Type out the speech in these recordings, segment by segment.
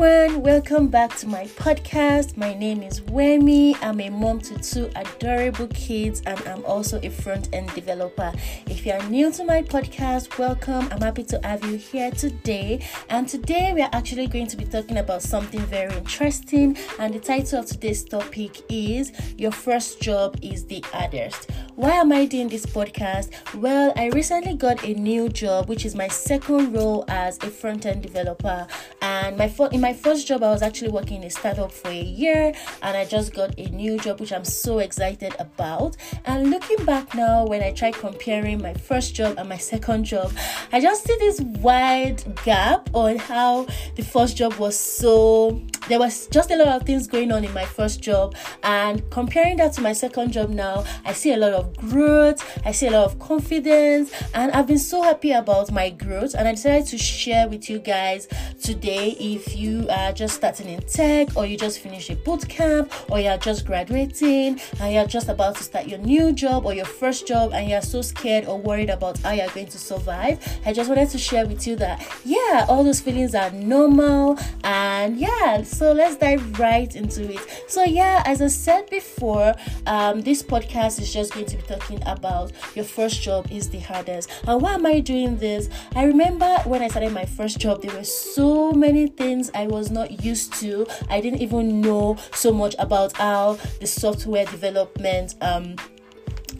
everyone, welcome back to my podcast. My name is Wemi. I'm a mom to two adorable kids and I'm also a front end developer. If you are new to my podcast, welcome. I'm happy to have you here today. And today we are actually going to be talking about something very interesting. And the title of today's topic is Your First Job is the Hardest. Why am I doing this podcast? Well, I recently got a new job, which is my second role as a front end developer. And my fir- in my first job, I was actually working in a startup for a year, and I just got a new job, which I'm so excited about. And looking back now, when I try comparing my first job and my second job, I just see this wide gap on how the first job was so there was just a lot of things going on in my first job and comparing that to my second job now i see a lot of growth i see a lot of confidence and i've been so happy about my growth and i decided to share with you guys today if you are just starting in tech or you just finished a boot camp or you're just graduating and you're just about to start your new job or your first job and you're so scared or worried about how you're going to survive i just wanted to share with you that yeah all those feelings are normal and yeah so let's dive right into it. So, yeah, as I said before, um, this podcast is just going to be talking about your first job is the hardest. And why am I doing this? I remember when I started my first job, there were so many things I was not used to. I didn't even know so much about how the software development um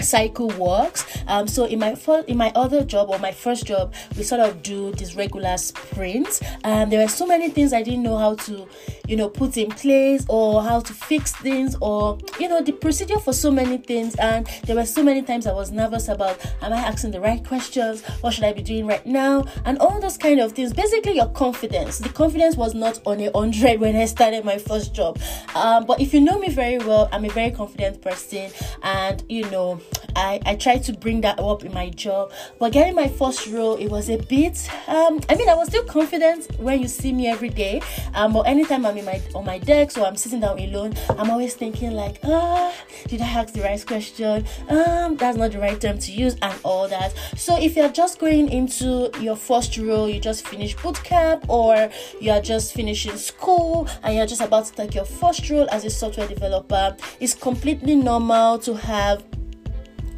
cycle works. Um, so in my in my other job or my first job, we sort of do these regular sprints. Um, there were so many things I didn't know how to, you know, put in place or how to fix things or you know the procedure for so many things. And there were so many times I was nervous about, am I asking the right questions? What should I be doing right now? And all those kind of things. Basically, your confidence. The confidence was not on a hundred when I started my first job. Um, but if you know me very well, I'm a very confident person, and you know I, I tried to bring that up in my job. But getting my first role, it was a bit um I mean I was still confident when you see me every day. Um but anytime I'm in my on my desk or I'm sitting down alone, I'm always thinking like, ah, did I ask the right question? Um, that's not the right term to use and all that. So if you're just going into your first role, you just finished boot camp or you're just finishing school and you're just about to take your first role as a software developer, it's completely normal to have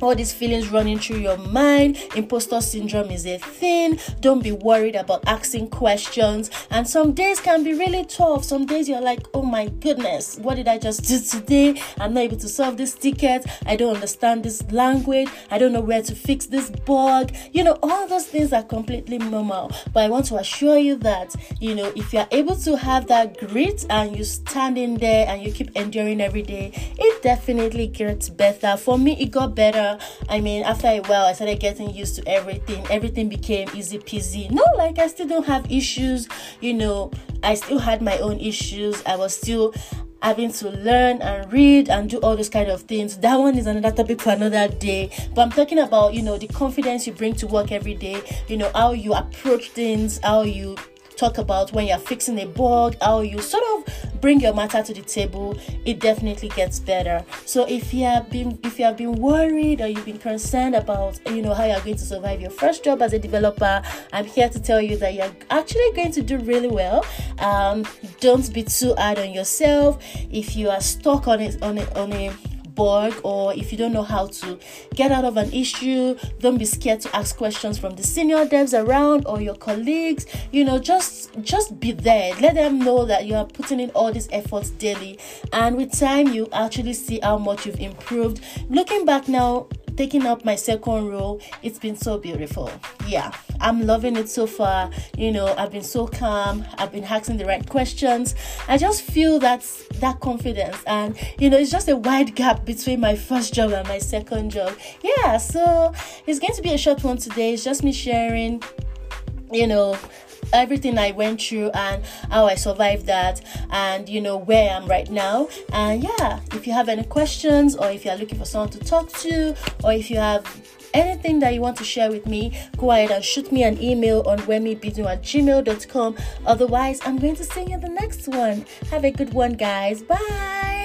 all these feelings running through your mind. Imposter syndrome is a thing. Don't be worried about asking questions. And some days can be really tough. Some days you're like, oh my goodness, what did I just do today? I'm not able to solve this ticket. I don't understand this language. I don't know where to fix this bug. You know, all those things are completely normal. But I want to assure you that, you know, if you're able to have that grit and you stand in there and you keep enduring every day, it definitely gets better. For me, it got better I mean, after a while, I started getting used to everything. Everything became easy peasy. No, like I still don't have issues. You know, I still had my own issues. I was still having to learn and read and do all those kind of things. That one is another topic for another day. But I'm talking about, you know, the confidence you bring to work every day, you know, how you approach things, how you talk about when you're fixing a bug, how you sort of bring your matter to the table, it definitely gets better. So if you have been if you have been worried or you've been concerned about you know how you're going to survive your first job as a developer, I'm here to tell you that you're actually going to do really well. Um, don't be too hard on yourself. If you are stuck on it on it on a bug or if you don't know how to get out of an issue, don't be scared to ask questions from the senior devs around or your colleagues. You know, just just be there. Let them know that you are putting in all these efforts daily. And with time you actually see how much you've improved. Looking back now, taking up my second role, it's been so beautiful. Yeah, I'm loving it so far. You know, I've been so calm. I've been asking the right questions. I just feel that that confidence, and you know, it's just a wide gap between my first job and my second job. Yeah, so it's going to be a short one today. It's just me sharing, you know, everything I went through and how I survived that, and you know where I am right now. And yeah, if you have any questions, or if you are looking for someone to talk to, or if you have anything that you want to share with me, go ahead and shoot me an email on wemibidun at gmail.com. Otherwise, I'm going to see you in the next one. Have a good one, guys. Bye.